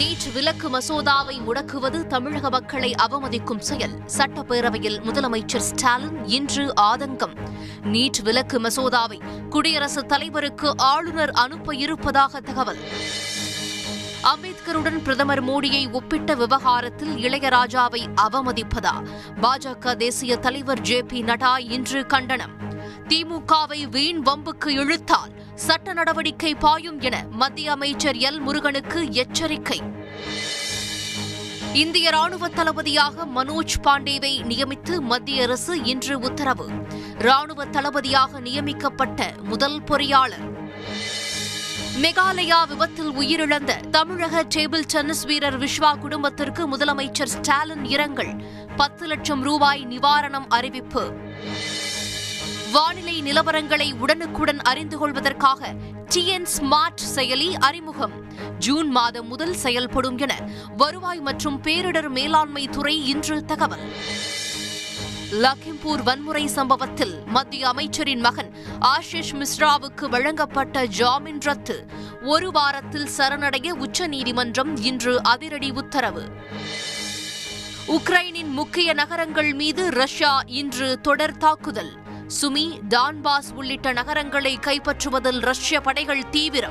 NEET விலக்கு மசோதாவை முடக்குவது தமிழக மக்களை அவமதிக்கும் செயல். சட்டப்பேரவையில் முதலமைச்சர் ஸ்டாலின் இன்று ஆதங்கம். நீட் விலக்கு மசோதாவை குடியரசுத் தலைவருக்கு ஆளுநர் அனுப்ப இருப்பதாக தகவல். அம்பேத்கருடன் பிரதமர் மோடியை ஒப்பிட்ட விவகாரத்தில் இளையராஜாவை அவமதிப்பதா? பாஜக தேசிய தலைவர் ஜே பி நட்டா இன்று கண்டனம். திமுகவை வீண் வம்புக்கு இழுத்தால். சட்ட நடவடிக்கை பாயும் என மத்திய அமைச்சர் எல் முருகனுக்கு எச்சரிக்கை. இந்திய ராணுவ தளபதியாக மனோஜ் பாண்டேவை நியமித்து மத்திய அரசு இன்று உத்தரவு. ராணுவ தளபதியாக நியமிக்கப்பட்ட முதல் பொறியாளர். மெகாலயா விபத்தில் உயிரிழந்த தமிழக டேபிள் டென்னிஸ் வீரர் விஸ்வா குடும்பத்திற்கு முதலமைச்சர் ஸ்டாலின் இரங்கல். பத்து லட்சம் ரூபாய் நிவாரணம் அறிவிப்பு. வானிலை நிலவரங்களை உடனுக்குடன் அறிந்து கொள்வதற்காக டிஎன் ஸ்மார்ட் செயலி அறிமுகம். ஜூன் மாதம் முதல் செயல்படும் என வருவாய் மற்றும் பேரிடர் மேலாண்மை துறை இன்று தகவல். லக்கிம்பூர் வன்முறை சம்பவத்தில் மத்திய அமைச்சரின் மகன் ஆஷிஷ் மிஸ்ராவுக்கு வழங்கப்பட்ட ஜாமீன் ரத்து. ஒரு வாரத்தில் சரணடைய உச்சநீதிமன்றம் இன்று அதிரடி உத்தரவு. உக்ரைனின் முக்கிய நகரங்கள் மீது ரஷ்யா இன்று தொடர் தாக்குதல். சுமி டான்பாஸ் உள்ளிட்ட நகரங்களை கைப்பற்றுவதில் ரஷ்ய படைகள் தீவிரம்.